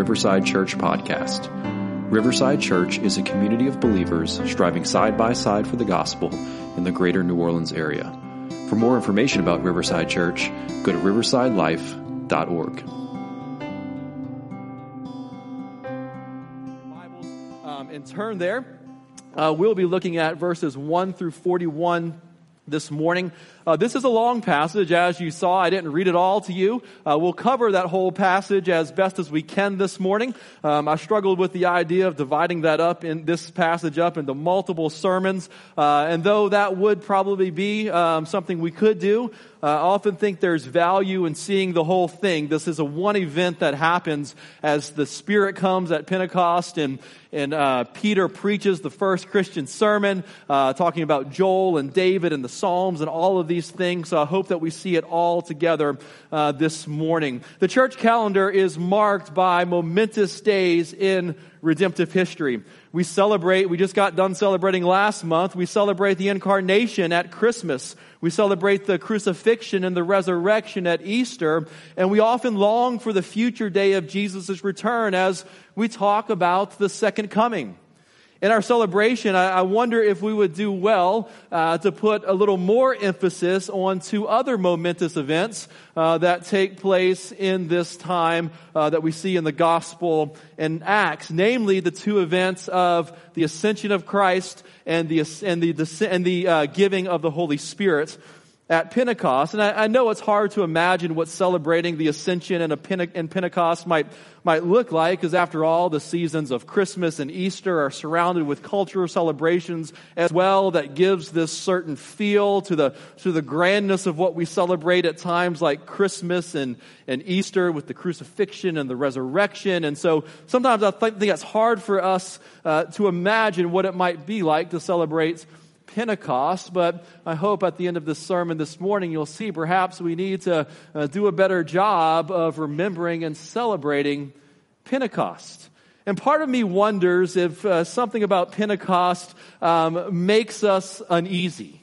Riverside Church Podcast. Riverside Church is a community of believers striving side by side for the gospel in the greater New Orleans area. For more information about Riverside Church, go to riversidelife.org. Um, and turn there. Uh, we'll be looking at verses 1 through 41 this morning. Uh, this is a long passage, as you saw. I didn't read it all to you. Uh, we'll cover that whole passage as best as we can this morning. Um, I struggled with the idea of dividing that up in this passage up into multiple sermons, uh, and though that would probably be um, something we could do, uh, I often think there's value in seeing the whole thing. This is a one event that happens as the Spirit comes at Pentecost and, and uh, Peter preaches the first Christian sermon, uh, talking about Joel and David and the Psalms and all of these things. So I hope that we see it all together uh, this morning. The church calendar is marked by momentous days in redemptive history. We celebrate, we just got done celebrating last month. We celebrate the incarnation at Christmas. We celebrate the crucifixion and the resurrection at Easter. And we often long for the future day of Jesus' return as we talk about the second coming. In our celebration, I, I wonder if we would do well uh, to put a little more emphasis on two other momentous events uh, that take place in this time uh, that we see in the Gospel and Acts, namely the two events of the ascension of Christ and the and the and the uh, giving of the Holy Spirit at Pentecost. And I, I, know it's hard to imagine what celebrating the ascension and, Pente- and Pentecost might, might look like, because after all, the seasons of Christmas and Easter are surrounded with cultural celebrations as well that gives this certain feel to the, to the grandness of what we celebrate at times like Christmas and, and Easter with the crucifixion and the resurrection. And so sometimes I think it's hard for us uh, to imagine what it might be like to celebrate Pentecost, but I hope at the end of this sermon this morning you'll see perhaps we need to uh, do a better job of remembering and celebrating Pentecost. And part of me wonders if uh, something about Pentecost um, makes us uneasy.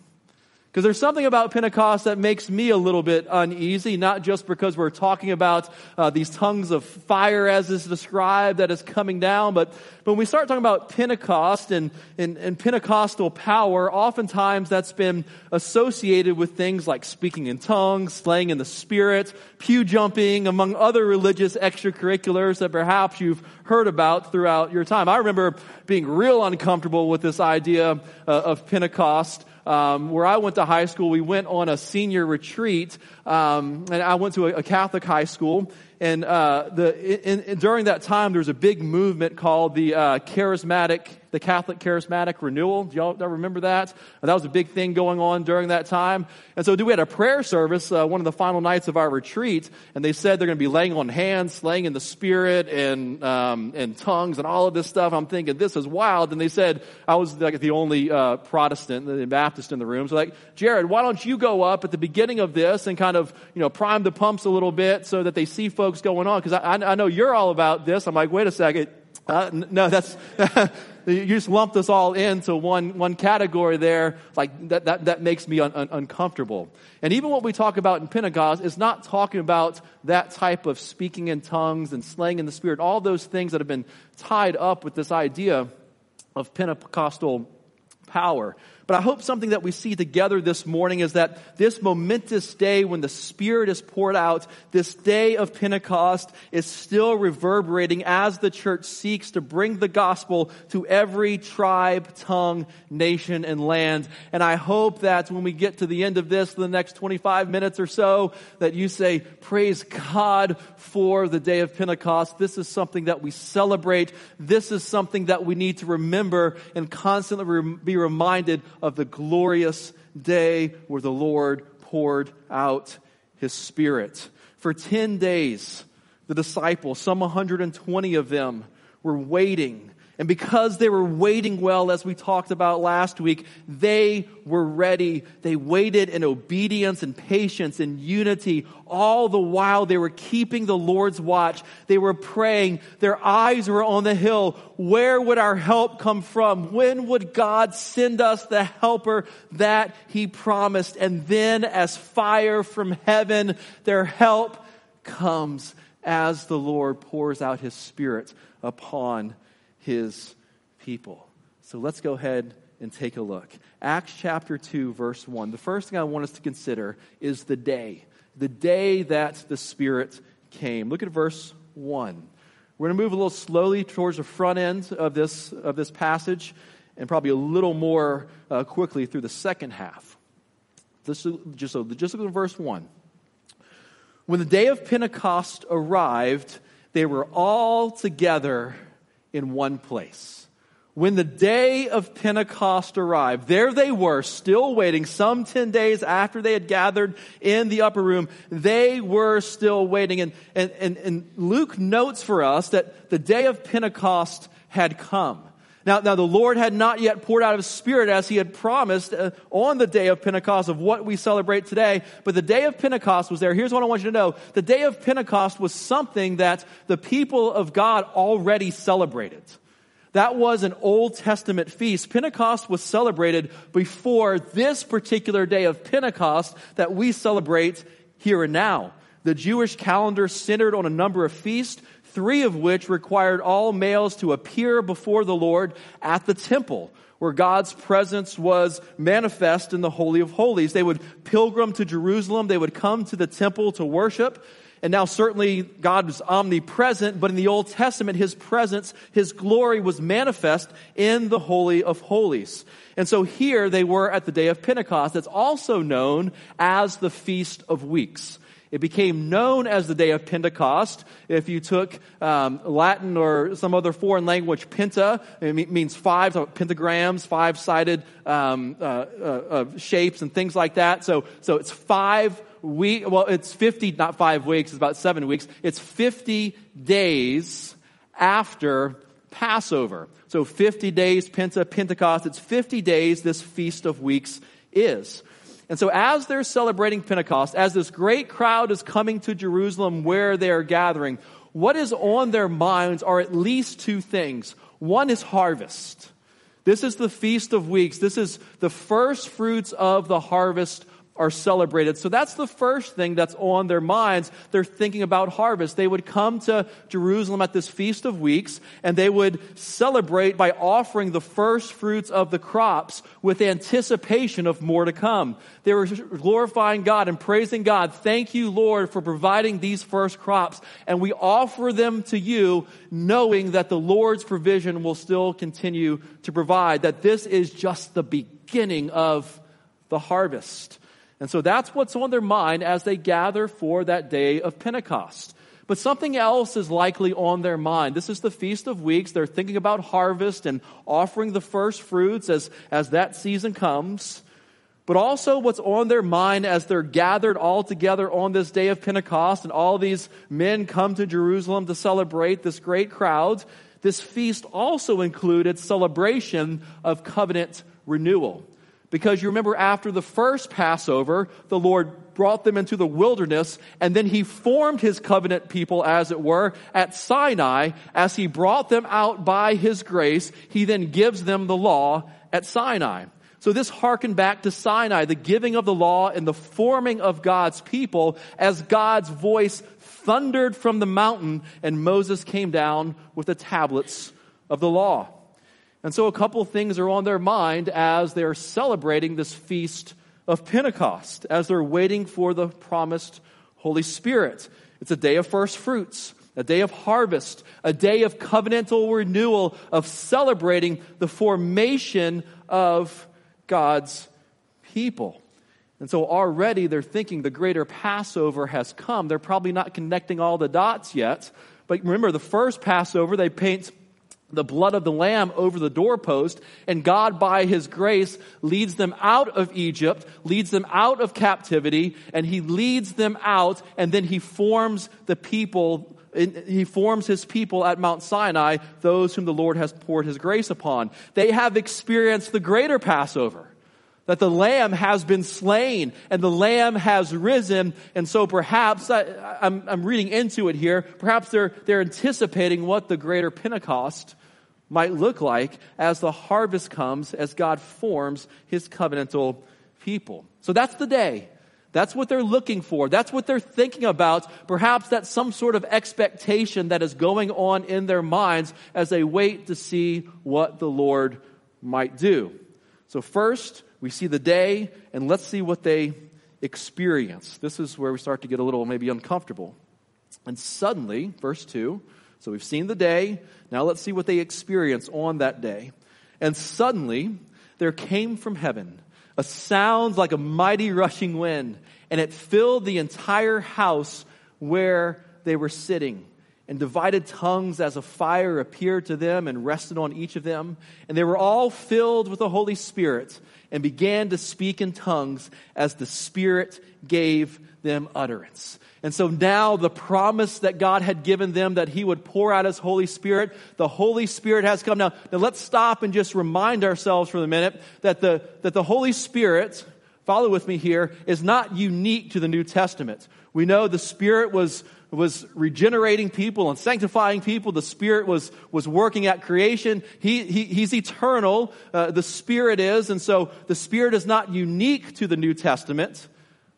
Because there's something about Pentecost that makes me a little bit uneasy, not just because we're talking about uh, these tongues of fire as is described that is coming down, but, when we start talking about Pentecost and, and, and Pentecostal power, oftentimes that's been associated with things like speaking in tongues, slaying in the spirit, pew jumping, among other religious extracurriculars that perhaps you've heard about throughout your time. I remember being real uncomfortable with this idea uh, of Pentecost um, where I went to high school, we went on a senior retreat, um, and I went to a, a Catholic high school. And uh, the, in, in, during that time, there was a big movement called the uh, Charismatic the Catholic Charismatic Renewal. Do y'all remember that? And that was a big thing going on during that time. And so we had a prayer service, uh, one of the final nights of our retreat, and they said they're going to be laying on hands, slaying in the spirit and, um, and tongues and all of this stuff. I'm thinking, this is wild. And they said, I was like the only uh, Protestant, the Baptist in the room. So like, Jared, why don't you go up at the beginning of this and kind of, you know, prime the pumps a little bit so that they see folks going on? Because I, I know you're all about this. I'm like, wait a second. Uh, no, that's, you just lumped us all into one, one category there. Like, that, that, that makes me un, un, uncomfortable. And even what we talk about in Pentecost is not talking about that type of speaking in tongues and slaying in the Spirit, all those things that have been tied up with this idea of Pentecostal power. But I hope something that we see together this morning is that this momentous day when the Spirit is poured out, this day of Pentecost is still reverberating as the church seeks to bring the gospel to every tribe, tongue, nation, and land. And I hope that when we get to the end of this, the next 25 minutes or so, that you say, praise God for the day of Pentecost. This is something that we celebrate. This is something that we need to remember and constantly be reminded of the glorious day where the Lord poured out his Spirit. For 10 days, the disciples, some 120 of them, were waiting and because they were waiting well, as we talked about last week, they were ready. They waited in obedience and patience and unity. All the while they were keeping the Lord's watch. They were praying. Their eyes were on the hill. Where would our help come from? When would God send us the helper that he promised? And then as fire from heaven, their help comes as the Lord pours out his Spirit upon his people. So let's go ahead and take a look. Acts chapter 2, verse 1. The first thing I want us to consider is the day, the day that the Spirit came. Look at verse 1. We're going to move a little slowly towards the front end of this, of this passage and probably a little more uh, quickly through the second half. This, is just, so, just look at verse 1. When the day of Pentecost arrived, they were all together in one place. When the day of Pentecost arrived, there they were, still waiting, some 10 days after they had gathered in the upper room. They were still waiting. And, and, and, and Luke notes for us that the day of Pentecost had come. Now, now the Lord had not yet poured out his Spirit as he had promised uh, on the day of Pentecost of what we celebrate today, but the day of Pentecost was there. Here's what I want you to know. The day of Pentecost was something that the people of God already celebrated. That was an Old Testament feast. Pentecost was celebrated before this particular day of Pentecost that we celebrate here and now. The Jewish calendar centered on a number of feasts three of which required all males to appear before the Lord at the temple, where God's presence was manifest in the Holy of Holies. They would pilgrim to Jerusalem, they would come to the temple to worship. And now certainly God was omnipresent, but in the Old Testament, His presence, His glory was manifest in the Holy of Holies. And so here they were at the day of Pentecost. It's also known as the Feast of Weeks. It became known as the day of Pentecost. If you took um, Latin or some other foreign language, penta, it means five pentagrams, five-sided um, uh, uh, uh, shapes and things like that. So, so it's five week. Well, it's fifty, not five weeks. It's about seven weeks. It's fifty days after Passover. So 50 days, Penta, Pentecost. It's 50 days this Feast of Weeks is. And so as they're celebrating Pentecost, as this great crowd is coming to Jerusalem where they're gathering, what is on their minds are at least two things. One is harvest. This is the Feast of Weeks. This is the first fruits of the harvest are celebrated. So that's the first thing that's on their minds. They're thinking about harvest. They would come to Jerusalem at this Feast of Weeks and they would celebrate by offering the first fruits of the crops with anticipation of more to come. They were glorifying God and praising God. Thank you, Lord, for providing these first crops. And we offer them to you knowing that the Lord's provision will still continue to provide, that this is just the beginning of the harvest. And so that's what's on their mind as they gather for that day of Pentecost. But something else is likely on their mind. This is the Feast of Weeks. They're thinking about harvest and offering the first fruits as, as that season comes. But also what's on their mind as they're gathered all together on this day of Pentecost and all these men come to Jerusalem to celebrate this great crowd. This feast also included celebration of covenant renewal. Because you remember after the first Passover, the Lord brought them into the wilderness and then he formed his covenant people, as it were, at Sinai. As he brought them out by his grace, he then gives them the law at Sinai. So this harkened back to Sinai, the giving of the law and the forming of God's people as God's voice thundered from the mountain and Moses came down with the tablets of the law. And so a couple things are on their mind as they're celebrating this feast of Pentecost, as they're waiting for the promised Holy Spirit. It's a day of first fruits, a day of harvest, a day of covenantal renewal, of celebrating the formation of God's people. And so already they're thinking the greater Passover has come. They're probably not connecting all the dots yet. But remember, the first Passover, they paint the blood of the lamb over the doorpost, and God, by his grace, leads them out of Egypt, leads them out of captivity, and he leads them out, and then he forms the people he forms his people at Mount Sinai, those whom the Lord has poured his grace upon. They have experienced the greater Passover that the lamb has been slain and the lamb has risen. And so perhaps I, am I'm, I'm reading into it here. Perhaps they're, they're anticipating what the greater Pentecost might look like as the harvest comes, as God forms his covenantal people. So that's the day. That's what they're looking for. That's what they're thinking about. Perhaps that's some sort of expectation that is going on in their minds as they wait to see what the Lord might do. So, first, we see the day, and let's see what they experience. This is where we start to get a little maybe uncomfortable. And suddenly, verse 2, so we've seen the day, now let's see what they experience on that day. And suddenly, there came from heaven a sound like a mighty rushing wind, and it filled the entire house where they were sitting. And divided tongues as a fire appeared to them and rested on each of them. And they were all filled with the Holy Spirit and began to speak in tongues as the Spirit gave them utterance. And so now the promise that God had given them that He would pour out His Holy Spirit, the Holy Spirit has come. Now, now let's stop and just remind ourselves for a minute that the, that the Holy Spirit, follow with me here, is not unique to the New Testament. We know the Spirit was, was regenerating people and sanctifying people. The Spirit was, was working at creation. He, he, he's eternal. Uh, the Spirit is. And so the Spirit is not unique to the New Testament.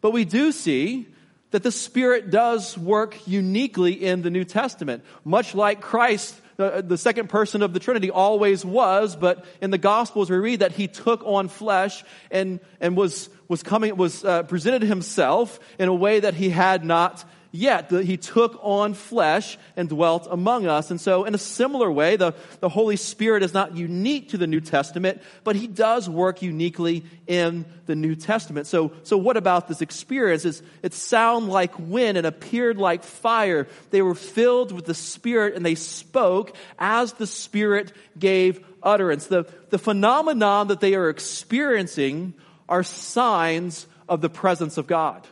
But we do see that the Spirit does work uniquely in the New Testament, much like Christ, the second person of the Trinity, always was. But in the Gospels, we read that He took on flesh and and was was coming was uh, presented Himself in a way that He had not yet he took on flesh and dwelt among us. And so, in a similar way, the, the Holy Spirit is not unique to the New Testament, but he does work uniquely in the New Testament. So, so what about this experience? Is it sound like wind and appeared like fire. They were filled with the Spirit and they spoke as the Spirit gave utterance. The, the phenomenon that they are experiencing are signs of the presence of God.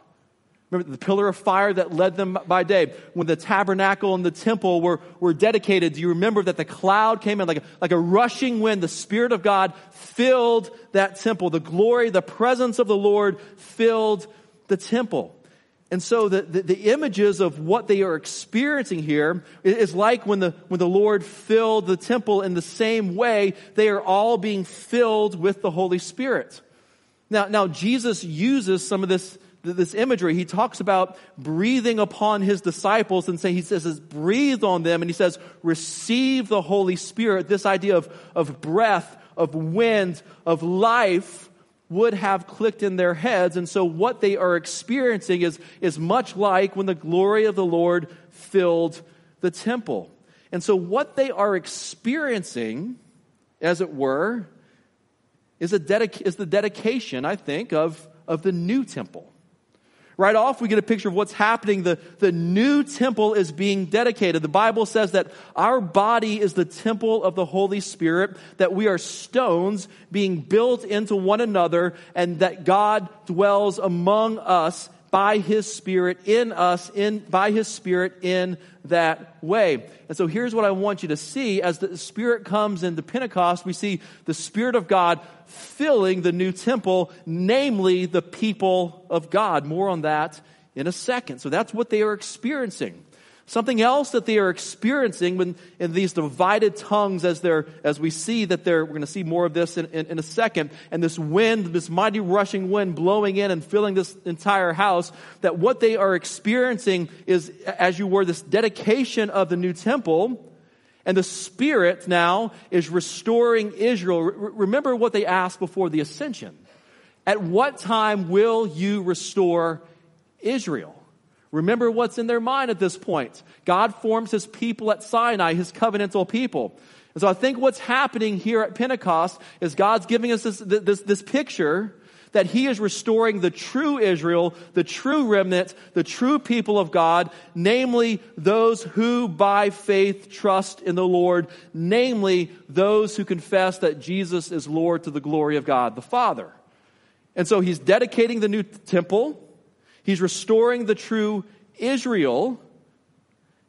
Remember the pillar of fire that led them by day. When the tabernacle and the temple were, were dedicated, do you remember that the cloud came in like a, like a rushing wind? The Spirit of God filled that temple. The glory, the presence of the Lord filled the temple. And so the, the, the, images of what they are experiencing here is like when the, when the Lord filled the temple in the same way, they are all being filled with the Holy Spirit. Now, now Jesus uses some of this this imagery. He talks about breathing upon his disciples and say, he says, breathe on them. And he says, receive the Holy Spirit. This idea of, of breath, of wind, of life would have clicked in their heads. And so what they are experiencing is, is much like when the glory of the Lord filled the temple. And so what they are experiencing, as it were, is, a dedic- is the dedication, I think, of, of the new temple. Right off, we get a picture of what's happening. The, the new temple is being dedicated. The Bible says that our body is the temple of the Holy Spirit, that we are stones being built into one another, and that God dwells among us by His Spirit in us, in, by His Spirit in that way. And so here's what I want you to see. As the Spirit comes into Pentecost, we see the Spirit of God filling the new temple, namely the people of God. More on that in a second. So that's what they are experiencing. Something else that they are experiencing when in these divided tongues as they're, as we see that they're, we're going to see more of this in, in, in, a second, and this wind, this mighty rushing wind blowing in and filling this entire house, that what they are experiencing is, as you were, this dedication of the new temple, and the Spirit now is restoring Israel. remember what they asked before the ascension. At what time will you restore Israel? Remember what's in their mind at this point. God forms his people at Sinai, his covenantal people. And so I think what's happening here at Pentecost is God's giving us this, this, this picture that he is restoring the true Israel, the true remnant, the true people of God, namely those who by faith trust in the Lord, namely those who confess that Jesus is Lord to the glory of God the Father. And so he's dedicating the new temple. He's restoring the true Israel.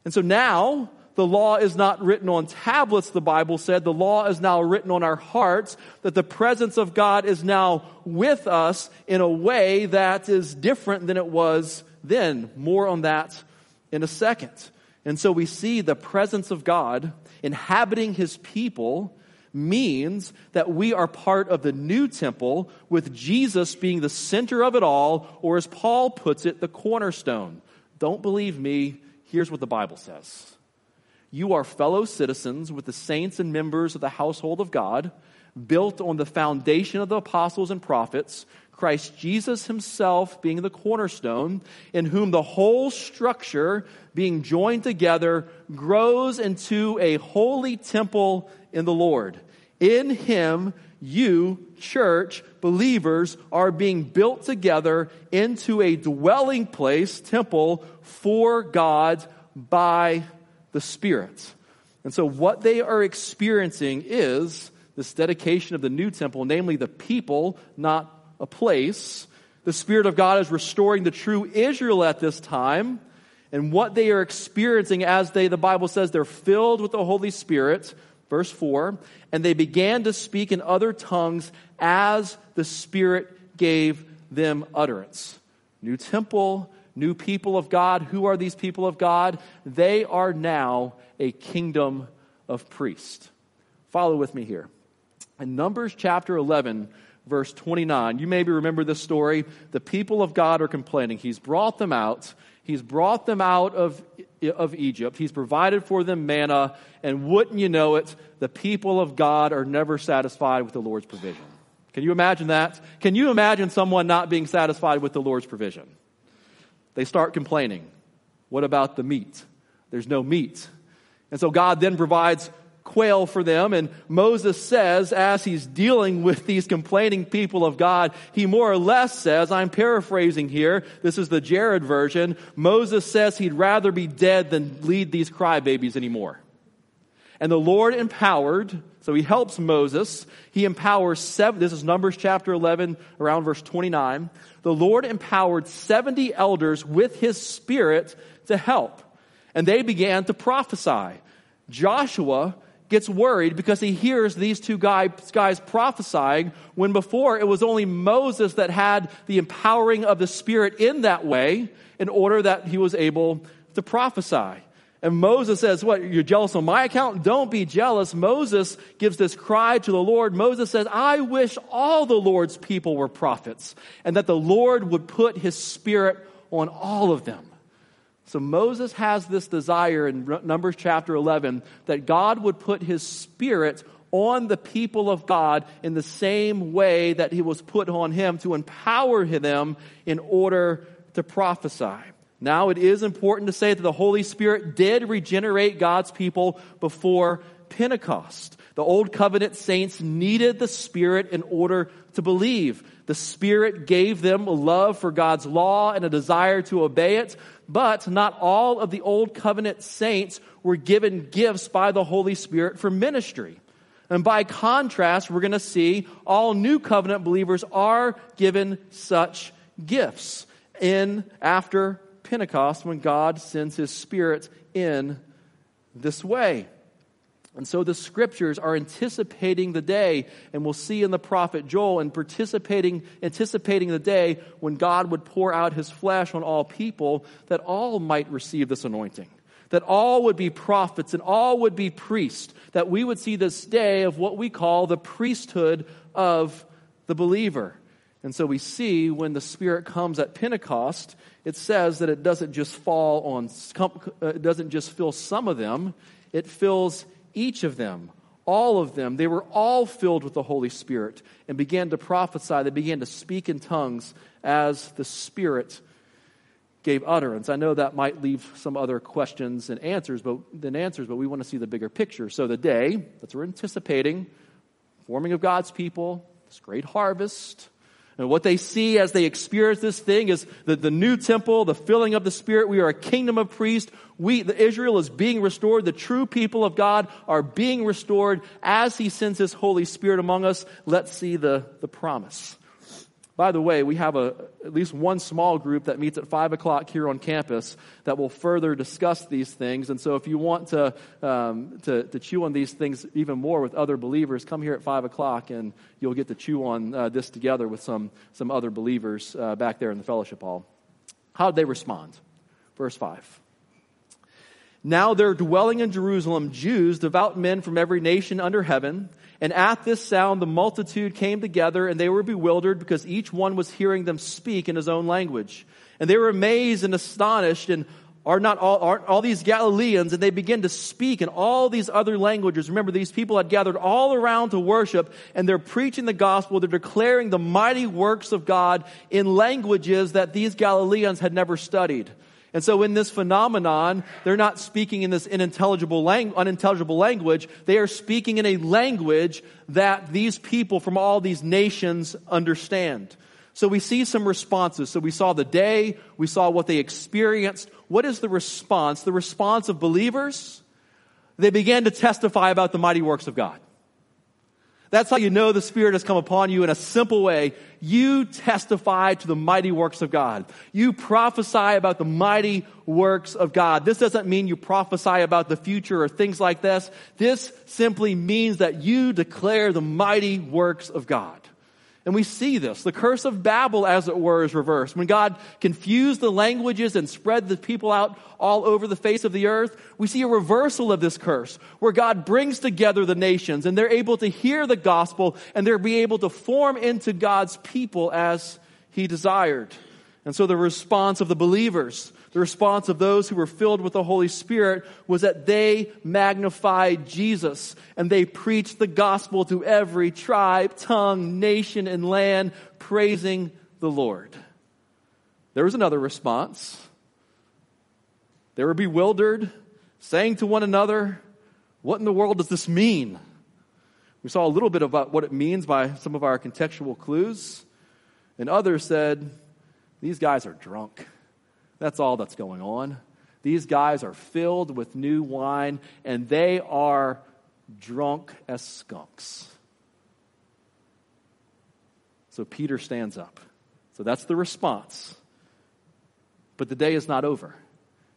And so now, the law is not written on tablets, the Bible said. The law is now written on our hearts, that the presence of God is now with us in a way that is different than it was then. More on that in a second. And so we see the presence of God inhabiting his people means that we are part of the new temple with Jesus being the center of it all, or as Paul puts it, the cornerstone. Don't believe me? Here's what the Bible says. You are fellow citizens with the saints and members of the household of God, built on the foundation of the apostles and prophets, Christ Jesus himself being the cornerstone, in whom the whole structure, being joined together, grows into a holy temple in the Lord. In him, you, church, believers, are being built together into a dwelling place, temple, for God by the Spirit. And so, what they are experiencing is this dedication of the new temple, namely the people, not a place. The Spirit of God is restoring the true Israel at this time. And what they are experiencing as they, the Bible says, they're filled with the Holy Spirit. Verse 4 And they began to speak in other tongues as the Spirit gave them utterance. New temple, new people of God. Who are these people of God? They are now a kingdom of priests. Follow with me here. In Numbers chapter 11, verse 29, you maybe remember this story. The people of God are complaining. He's brought them out. He's brought them out of, of Egypt. He's provided for them manna. And wouldn't you know it, the people of God are never satisfied with the Lord's provision. Can you imagine that? Can you imagine someone not being satisfied with the Lord's provision? They start complaining. What about the meat? There's no meat. And so God then provides quail for them. And Moses says, as he's dealing with these complaining people of God, he more or less says, I'm paraphrasing here. This is the Jared version. Moses says he'd rather be dead than lead these crybabies anymore. And the Lord empowered, so he helps Moses. He empowers seven, this is Numbers chapter 11, around verse 29. The Lord empowered 70 elders with his spirit to help. And they began to prophesy. Joshua gets worried because he hears these two guys, guys prophesying when before it was only Moses that had the empowering of the Spirit in that way in order that he was able to prophesy. And Moses says, What, you're jealous on my account? Don't be jealous. Moses gives this cry to the Lord. Moses says, I wish all the Lord's people were prophets and that the Lord would put his spirit on all of them. So Moses has this desire in Numbers chapter 11 that God would put his spirit on the people of God in the same way that he was put on him to empower them in order to prophesy. Now, it is important to say that the Holy Spirit did regenerate God's people before Pentecost. The Old Covenant saints needed the Spirit in order to believe. The Spirit gave them a love for God's law and a desire to obey it, but not all of the Old Covenant saints were given gifts by the Holy Spirit for ministry. And by contrast, we're going to see all New Covenant believers are given such gifts in after Pentecost when God sends His Spirit in this way. And so the scriptures are anticipating the day, and we'll see in the prophet Joel and participating, anticipating the day when God would pour out his flesh on all people, that all might receive this anointing. That all would be prophets and all would be priests. That we would see this day of what we call the priesthood of the believer. And so we see when the Spirit comes at Pentecost, it says that it doesn't just fall on, uh, it doesn't just fill some of them, it fills each of them, all of them, they were all filled with the Holy Spirit and began to prophesy. They began to speak in tongues as the Spirit gave utterance. I know that might leave some other questions and answers, but then answers, but we want to see the bigger picture. So the day that we're anticipating, forming of God's people, this great harvest, and what they see as they experience this thing is the, the new temple, the filling of the Spirit. We are a kingdom of priests. We, the Israel is being restored. The true people of God are being restored as He sends His Holy Spirit among us. Let's see the, the promise. By the way, we have a, at least one small group that meets at 5 o'clock here on campus that will further discuss these things. And so if you want to, um, to, to, chew on these things even more with other believers, come here at 5 o'clock and you'll get to chew on uh, this together with some, some other believers uh, back there in the fellowship hall. How did they respond? Verse 5. Now there dwelling in Jerusalem Jews, devout men from every nation under heaven. And at this sound, the multitude came together and they were bewildered because each one was hearing them speak in his own language. And they were amazed and astonished and are not all, are all these Galileans and they begin to speak in all these other languages. Remember, these people had gathered all around to worship and they're preaching the gospel. They're declaring the mighty works of God in languages that these Galileans had never studied. And so in this phenomenon, they're not speaking in this unintelligible, lang- unintelligible language. They are speaking in a language that these people from all these nations understand. So we see some responses. So we saw the day, we saw what they experienced. What is the response? The response of believers, they began to testify about the mighty works of God. That's how you know the Spirit has come upon you in a simple way. You testify to the mighty works of God. You prophesy about the mighty works of God. This doesn't mean you prophesy about the future or things like this. This simply means that you declare the mighty works of God. And we see this. The curse of Babel, as it were, is reversed. When God confused the languages and spread the people out all over the face of the earth, we see a reversal of this curse, where God brings together the nations and they're able to hear the gospel and they're be able to form into God's people as He desired. And so the response of the believers the response of those who were filled with the Holy Spirit was that they magnified Jesus and they preached the gospel to every tribe, tongue, nation, and land, praising the Lord. There was another response. They were bewildered, saying to one another, What in the world does this mean? We saw a little bit about what it means by some of our contextual clues. And others said, These guys are drunk. That's all that's going on. These guys are filled with new wine and they are drunk as skunks. So Peter stands up. So that's the response. But the day is not over.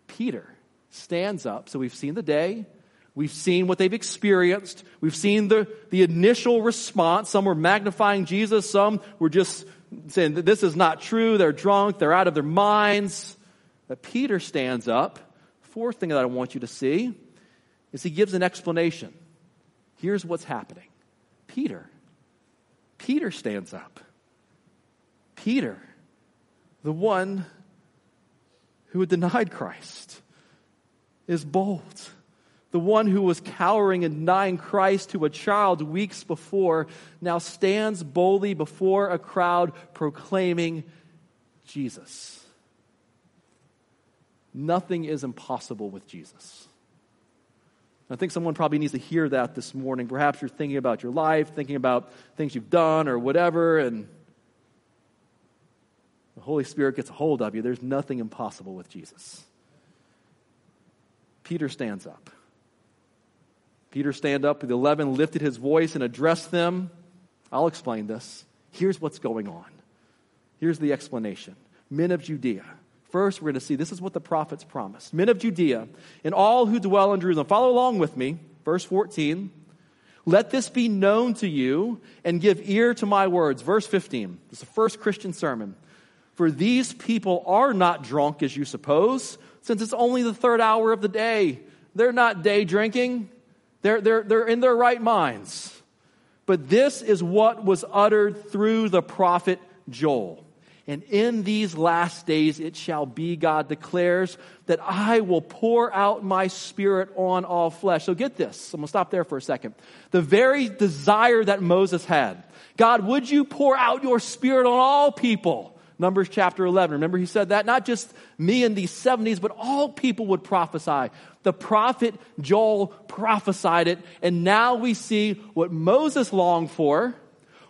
Peter stands up. So we've seen the day. We've seen what they've experienced. We've seen the, the initial response. Some were magnifying Jesus. Some were just saying that this is not true. They're drunk. They're out of their minds. But Peter stands up. Fourth thing that I want you to see is he gives an explanation. Here's what's happening. Peter, Peter stands up. Peter, the one who had denied Christ, is bold. The one who was cowering and denying Christ to a child weeks before now stands boldly before a crowd proclaiming Jesus. Nothing is impossible with Jesus. I think someone probably needs to hear that this morning. Perhaps you're thinking about your life, thinking about things you've done or whatever, and the Holy Spirit gets a hold of you. There's nothing impossible with Jesus. Peter stands up. Peter stand up. The eleven lifted his voice and addressed them. I'll explain this. Here's what's going on. Here's the explanation. Men of Judea First, we're going to see this is what the prophets promised. Men of Judea and all who dwell in Jerusalem, follow along with me. Verse 14. Let this be known to you and give ear to my words. Verse 15. This is the first Christian sermon. For these people are not drunk as you suppose, since it's only the third hour of the day. They're not day drinking, they're, they're, they're in their right minds. But this is what was uttered through the prophet Joel. And in these last days it shall be, God declares, that I will pour out my spirit on all flesh. So get this. I'm going to stop there for a second. The very desire that Moses had God, would you pour out your spirit on all people? Numbers chapter 11. Remember, he said that? Not just me in the 70s, but all people would prophesy. The prophet Joel prophesied it, and now we see what Moses longed for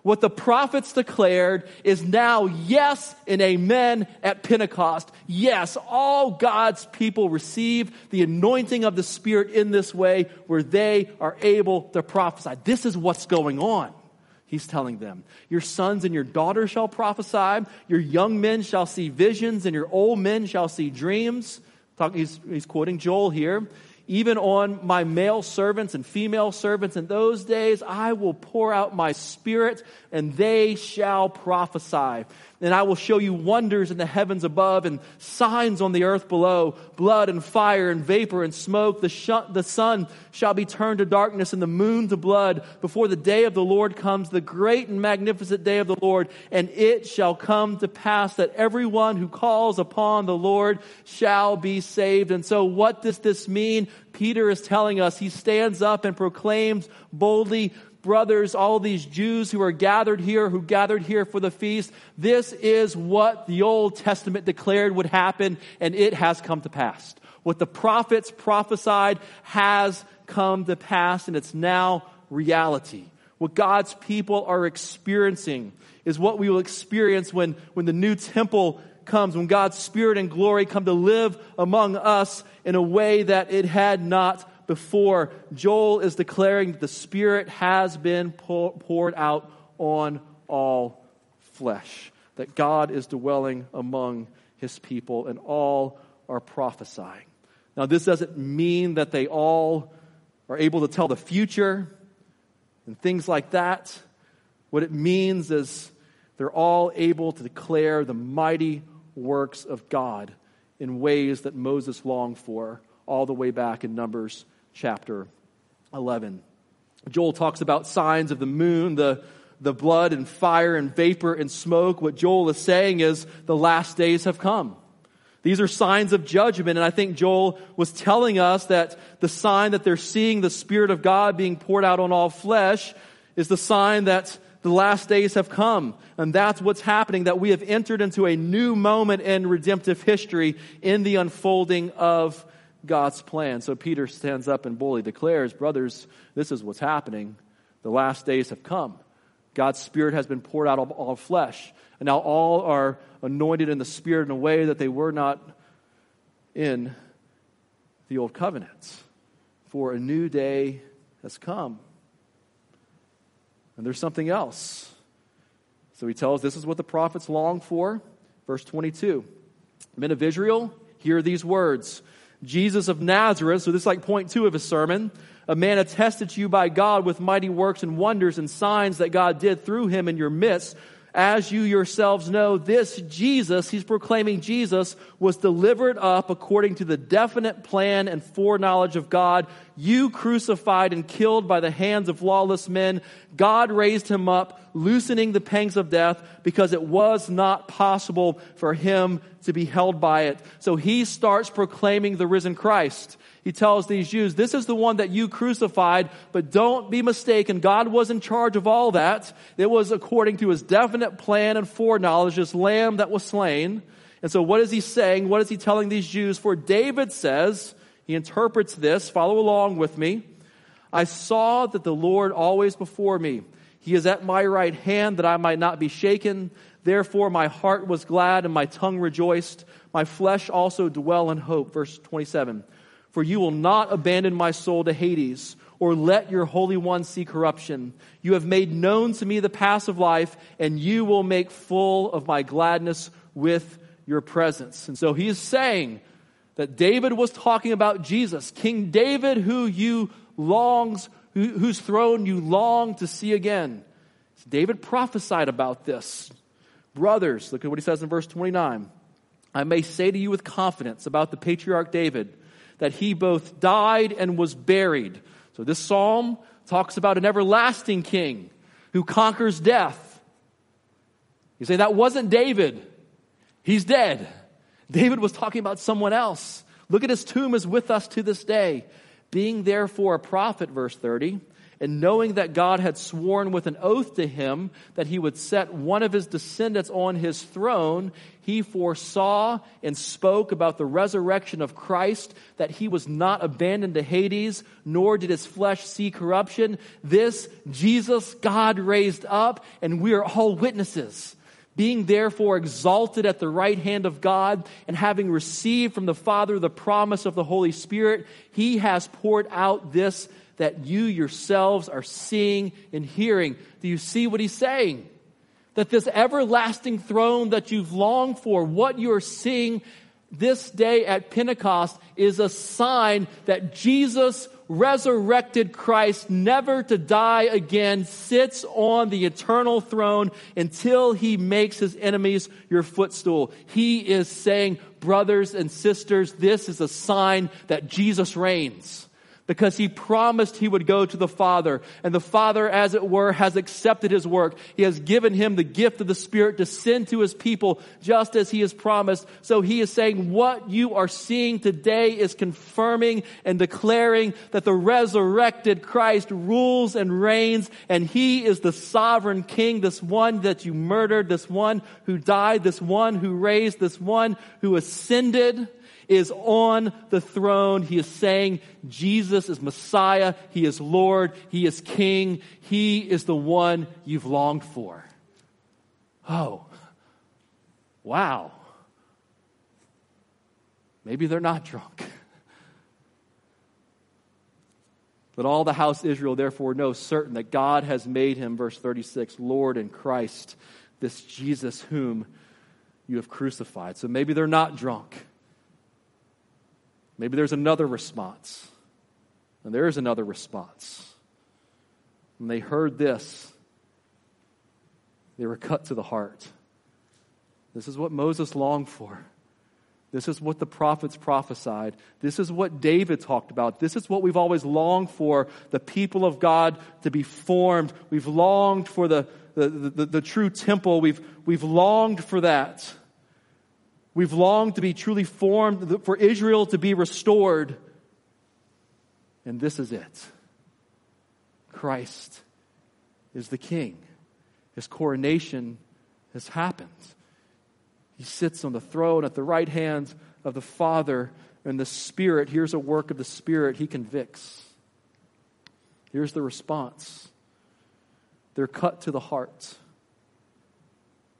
what the prophets declared is now yes and amen at Pentecost. Yes, all God's people receive the anointing of the Spirit in this way where they are able to prophesy. This is what's going on. He's telling them, Your sons and your daughters shall prophesy, your young men shall see visions, and your old men shall see dreams. He's, he's quoting Joel here even on my male servants and female servants in those days, I will pour out my spirit and they shall prophesy. And I will show you wonders in the heavens above and signs on the earth below, blood and fire and vapor and smoke. The, sh- the sun shall be turned to darkness and the moon to blood before the day of the Lord comes, the great and magnificent day of the Lord. And it shall come to pass that everyone who calls upon the Lord shall be saved. And so what does this mean? Peter is telling us he stands up and proclaims boldly, brothers, all these Jews who are gathered here, who gathered here for the feast, this is what the Old Testament declared would happen, and it has come to pass. What the prophets prophesied has come to pass, and it's now reality. What God's people are experiencing is what we will experience when, when the new temple comes, when God's Spirit and glory come to live among us in a way that it had not before, Joel is declaring that the Spirit has been poured out on all flesh, that God is dwelling among his people, and all are prophesying. Now, this doesn't mean that they all are able to tell the future and things like that. What it means is they're all able to declare the mighty works of God in ways that Moses longed for all the way back in Numbers chapter 11. Joel talks about signs of the moon, the, the blood and fire and vapor and smoke. What Joel is saying is the last days have come. These are signs of judgment, and I think Joel was telling us that the sign that they're seeing the Spirit of God being poured out on all flesh is the sign that the last days have come. And that's what's happening, that we have entered into a new moment in redemptive history in the unfolding of God's plan. So Peter stands up and boldly declares, Brothers, this is what's happening. The last days have come. God's Spirit has been poured out on all flesh. And now all are anointed in the Spirit in a way that they were not in the old covenant. For a new day has come. And there's something else. So he tells this is what the prophets long for. Verse 22 Men of Israel, hear these words Jesus of Nazareth, so this is like point two of his sermon, a man attested to you by God with mighty works and wonders and signs that God did through him in your midst, as you yourselves know, this Jesus, he's proclaiming Jesus, was delivered up according to the definite plan and foreknowledge of God. You crucified and killed by the hands of lawless men. God raised him up, loosening the pangs of death because it was not possible for him to be held by it. So he starts proclaiming the risen Christ he tells these Jews, This is the one that you crucified, but don't be mistaken. God was in charge of all that. It was according to his definite plan and foreknowledge, this lamb that was slain. And so, what is he saying? What is he telling these Jews? For David says, he interprets this, follow along with me. I saw that the Lord always before me. He is at my right hand that I might not be shaken. Therefore, my heart was glad and my tongue rejoiced. My flesh also dwell in hope. Verse 27. For you will not abandon my soul to Hades, or let your Holy One see corruption. You have made known to me the path of life, and you will make full of my gladness with your presence. And so he is saying that David was talking about Jesus, King David, who you longs, whose throne you long to see again. So David prophesied about this. Brothers, look at what he says in verse 29. I may say to you with confidence about the patriarch David that he both died and was buried. So this psalm talks about an everlasting king who conquers death. You say that wasn't David. He's dead. David was talking about someone else. Look at his tomb is with us to this day. Being therefore a prophet, verse 30, and knowing that God had sworn with an oath to him that he would set one of his descendants on his throne, he foresaw and spoke about the resurrection of Christ, that he was not abandoned to Hades, nor did his flesh see corruption. This Jesus God raised up, and we are all witnesses. Being therefore exalted at the right hand of God, and having received from the Father the promise of the Holy Spirit, he has poured out this that you yourselves are seeing and hearing. Do you see what he's saying? That this everlasting throne that you've longed for, what you're seeing this day at Pentecost is a sign that Jesus, resurrected Christ, never to die again, sits on the eternal throne until he makes his enemies your footstool. He is saying, brothers and sisters, this is a sign that Jesus reigns because he promised he would go to the Father. And the Father, as it were, has accepted his work. He has given him the gift of the Spirit to send to his people just as he has promised. So he is saying what you are seeing today is confirming and declaring that the resurrected Christ rules and reigns and he is the sovereign king, this one that you murdered, this one who died, this one who raised, this one who ascended is on the throne. He is saying Jesus is Messiah. He is Lord. He is King. He is the one you've longed for. Oh, wow. Maybe they're not drunk. But all the house Israel therefore knows certain that God has made him, verse 36, Lord and Christ, this Jesus whom you have crucified. So maybe they're not drunk. Maybe there's another response. And there is another response. When they heard this, they were cut to the heart. This is what Moses longed for. This is what the prophets prophesied. This is what David talked about. This is what we've always longed for the people of God to be formed. We've longed for the, the, the, the, true temple. We've, we've longed for that. We've longed to be truly formed, for Israel to be restored. And this is it. Christ is the king. His coronation has happened. He sits on the throne at the right hand of the Father, and the Spirit, here's a work of the Spirit, He convicts. Here's the response they're cut to the heart.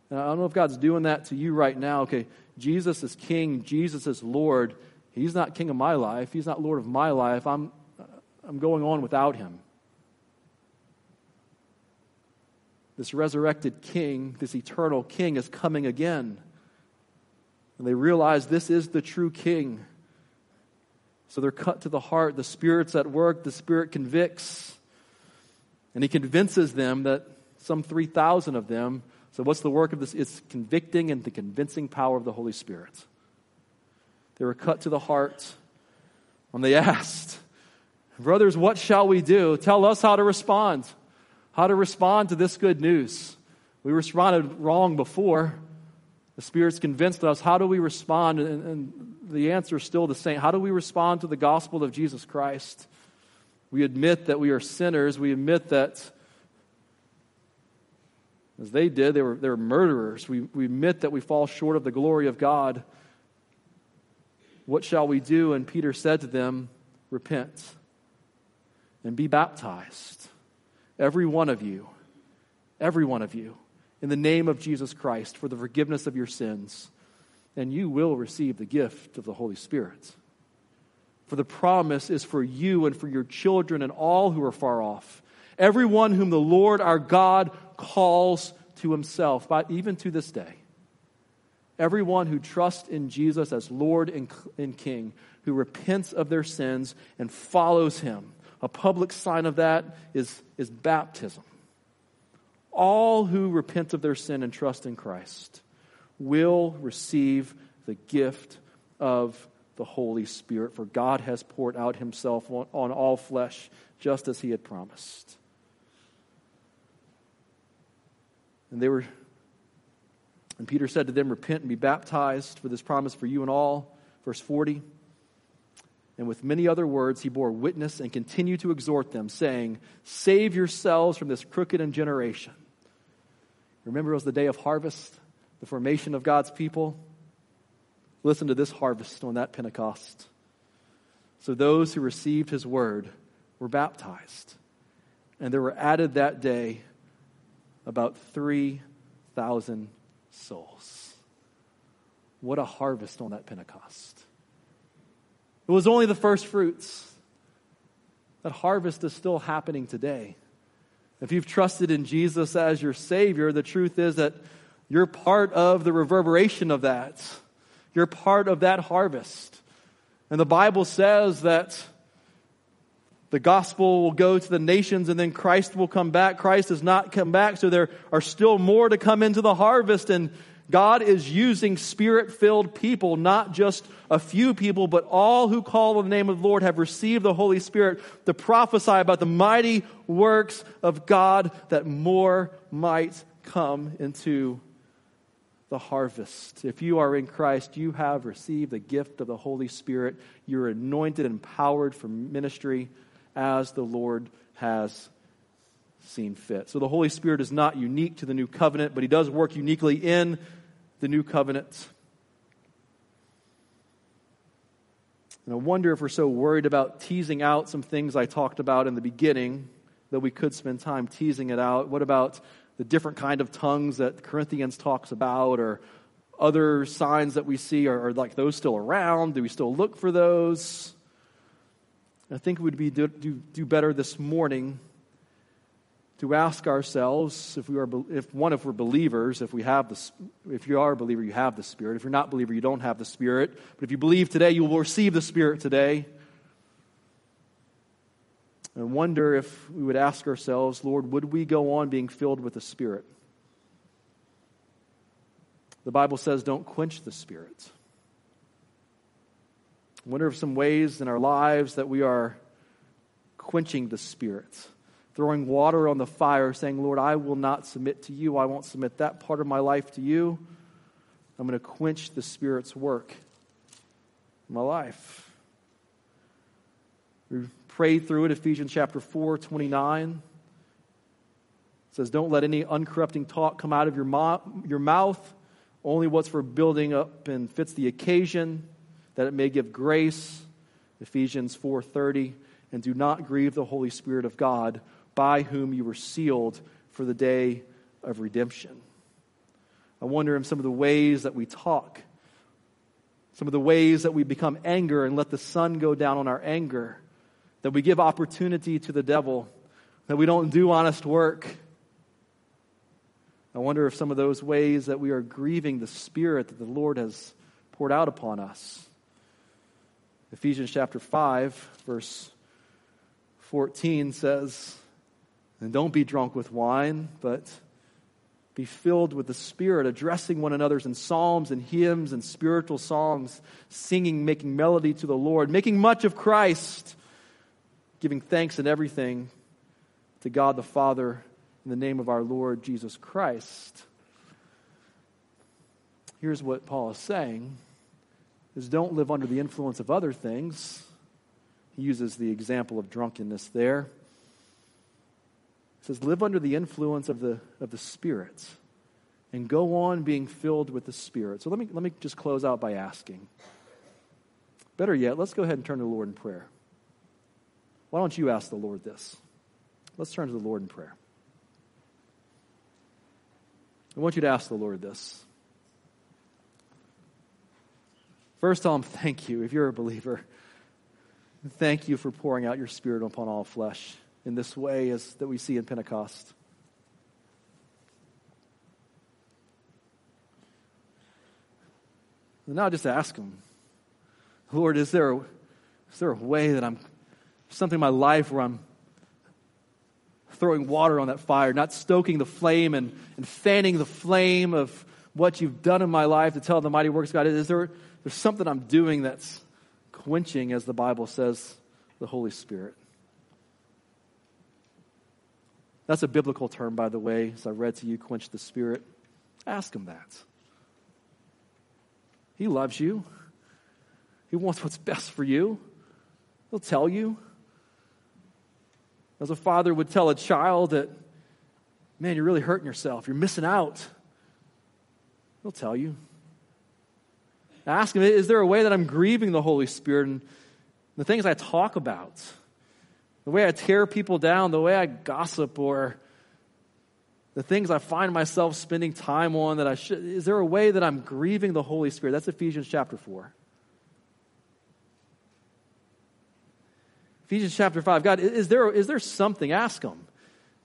And I don't know if God's doing that to you right now. Okay, Jesus is king, Jesus is Lord. He's not king of my life, he's not Lord of my life. I'm, I'm going on without him. This resurrected king, this eternal king, is coming again. And they realize this is the true king. So they're cut to the heart. The Spirit's at work. The Spirit convicts. And He convinces them that some 3,000 of them so, what's the work of this? It's convicting and the convincing power of the Holy Spirit. They were cut to the heart when they asked, Brothers, what shall we do? Tell us how to respond. How to respond to this good news. We responded wrong before. The Spirit's convinced us. How do we respond? And, and the answer is still the same. How do we respond to the gospel of Jesus Christ? We admit that we are sinners. We admit that as they did. They were, they were murderers. We, we admit that we fall short of the glory of God. What shall we do? And Peter said to them, Repent and be baptized, every one of you, every one of you, in the name of Jesus Christ for the forgiveness of your sins, and you will receive the gift of the Holy Spirit. For the promise is for you and for your children and all who are far off everyone whom the Lord our God calls to himself, but even to this day. Everyone who trusts in Jesus as Lord and, King, who repents of their sins and follows him. A public sign of that is, is baptism. All who repent of their sin and trust in Christ will receive the gift of the Holy Spirit, for God has poured out himself on, on all flesh, just as he had promised. And they were and Peter said to them, Repent and be baptized for this promise for you and all. Verse 40. And with many other words, he bore witness and continued to exhort them, saying, Save yourselves from this crooked generation. Remember, it was the day of harvest, the formation of God's people. Listen to this harvest on that Pentecost. So those who received his word were baptized. And there were added that day about 3,000 souls. What a harvest on that Pentecost. It was only the first fruits. That harvest is still happening today. If you've trusted in Jesus as your Savior, the truth is that you're part of the reverberation of that. You're part of that harvest. And the Bible says that the gospel will go to the nations and then Christ will come back. Christ has not come back, so there are still more to come into the harvest. And God is using spirit filled people, not just a few people, but all who call on the name of the Lord have received the Holy Spirit to prophesy about the mighty works of God that more might come into the harvest. If you are in Christ, you have received the gift of the Holy Spirit. You're anointed and empowered for ministry as the Lord has seen fit. So the Holy Spirit is not unique to the new covenant, but he does work uniquely in the new covenant. And I wonder if we're so worried about teasing out some things I talked about in the beginning that we could spend time teasing it out. What about the different kind of tongues that Corinthians talks about or other signs that we see are, are like those still around? Do we still look for those? I think it would be do, do, do better this morning to ask ourselves if we are if one if we're believers if we have the if you are a believer you have the spirit. If you're not a believer you don't have the spirit. But if you believe today you will receive the spirit today. And wonder if we would ask ourselves lord would we go on being filled with the spirit? The bible says don't quench the spirit Wonder if some ways in our lives that we are quenching the spirit throwing water on the fire, saying, Lord, I will not submit to you. I won't submit that part of my life to you. I'm going to quench the Spirit's work in my life. We prayed through it, Ephesians chapter 4, 29. It says, Don't let any uncorrupting talk come out of your, mo- your mouth, only what's for building up and fits the occasion, that it may give grace. Ephesians 4:30 and do not grieve the Holy Spirit of God by whom you were sealed for the day of redemption. I wonder in some of the ways that we talk, some of the ways that we become anger and let the sun go down on our anger, that we give opportunity to the devil, that we don't do honest work. I wonder if some of those ways that we are grieving the Spirit that the Lord has poured out upon us. Ephesians chapter 5, verse 14 says, and don't be drunk with wine, but be filled with the Spirit, addressing one another in psalms and hymns and spiritual songs, singing, making melody to the Lord, making much of Christ, giving thanks in everything to God the Father in the name of our Lord Jesus Christ. Here's what Paul is saying is don't live under the influence of other things. He uses the example of drunkenness there. He says, live under the influence of the, of the Spirit and go on being filled with the Spirit. So let me, let me just close out by asking. Better yet, let's go ahead and turn to the Lord in prayer. Why don't you ask the Lord this? Let's turn to the Lord in prayer. I want you to ask the Lord this. First, tell him thank you if you're a believer. Thank you for pouring out your Spirit upon all flesh in this way as that we see in Pentecost. And now just ask him, Lord, is there, a, is there a way that I'm, something in my life where I'm throwing water on that fire, not stoking the flame and, and fanning the flame of what you've done in my life to tell the mighty works of God? Is there there's something I'm doing that's quenching, as the Bible says, the Holy Spirit? That's a biblical term, by the way, as I read to you, quench the spirit. Ask him that. He loves you. He wants what's best for you. He'll tell you. As a father would tell a child that, man, you're really hurting yourself. You're missing out. He'll tell you. Ask him, is there a way that I'm grieving the Holy Spirit and the things I talk about? the way I tear people down, the way I gossip, or the things I find myself spending time on that I should. Is there a way that I'm grieving the Holy Spirit? That's Ephesians chapter 4. Ephesians chapter 5. God, is there, is there something? Ask Him.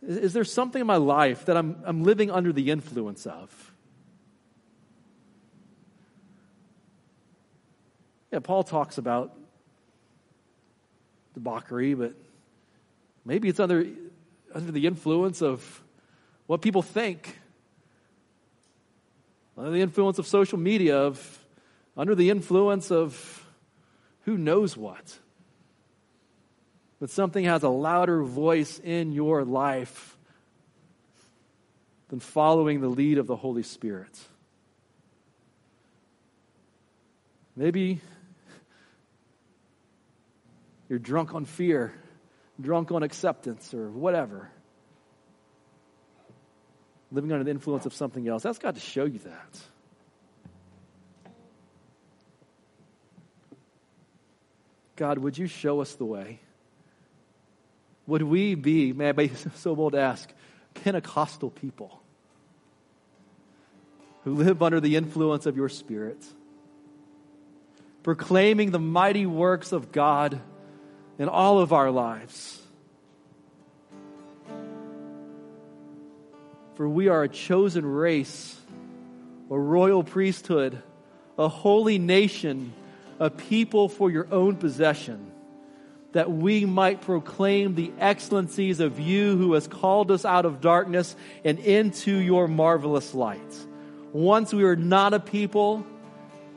Is, is there something in my life that I'm, I'm living under the influence of? Yeah, Paul talks about debauchery, but maybe it's under, under the influence of what people think, under the influence of social media, of, under the influence of who knows what. But something has a louder voice in your life than following the lead of the Holy Spirit. Maybe you're drunk on fear, drunk on acceptance, or whatever. Living under the influence of something else. That's got to show you that. God, would you show us the way? Would we be, may I be so bold to ask, Pentecostal people who live under the influence of your Spirit, proclaiming the mighty works of God in all of our lives. For we are a chosen race, a royal priesthood, a holy nation, a people for your own possession, that we might proclaim the excellencies of you who has called us out of darkness and into your marvelous light. Once we were not a people,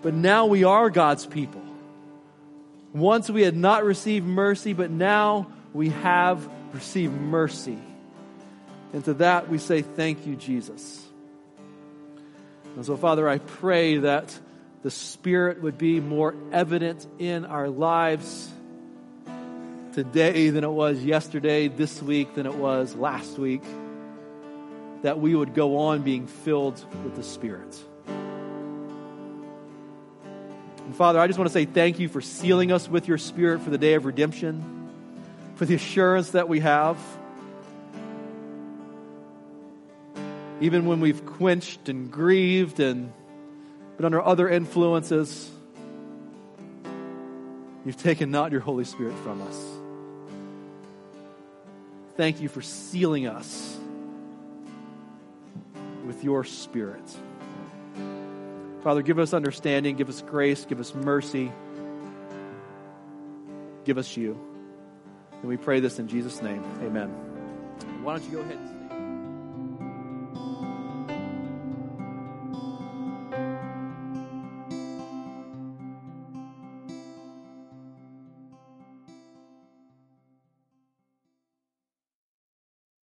but now we are God's people. Once we had not received mercy, but now we have received mercy. And to that we say, Thank you, Jesus. And so, Father, I pray that the Spirit would be more evident in our lives today than it was yesterday, this week than it was last week. That we would go on being filled with the Spirit. And Father, I just want to say thank you for sealing us with your Spirit for the day of redemption, for the assurance that we have. Even when we've quenched and grieved and been under other influences, you've taken not your Holy Spirit from us. Thank you for sealing us with your Spirit. Father, give us understanding, give us grace, give us mercy, give us you. And we pray this in Jesus' name. Amen. Why don't you go ahead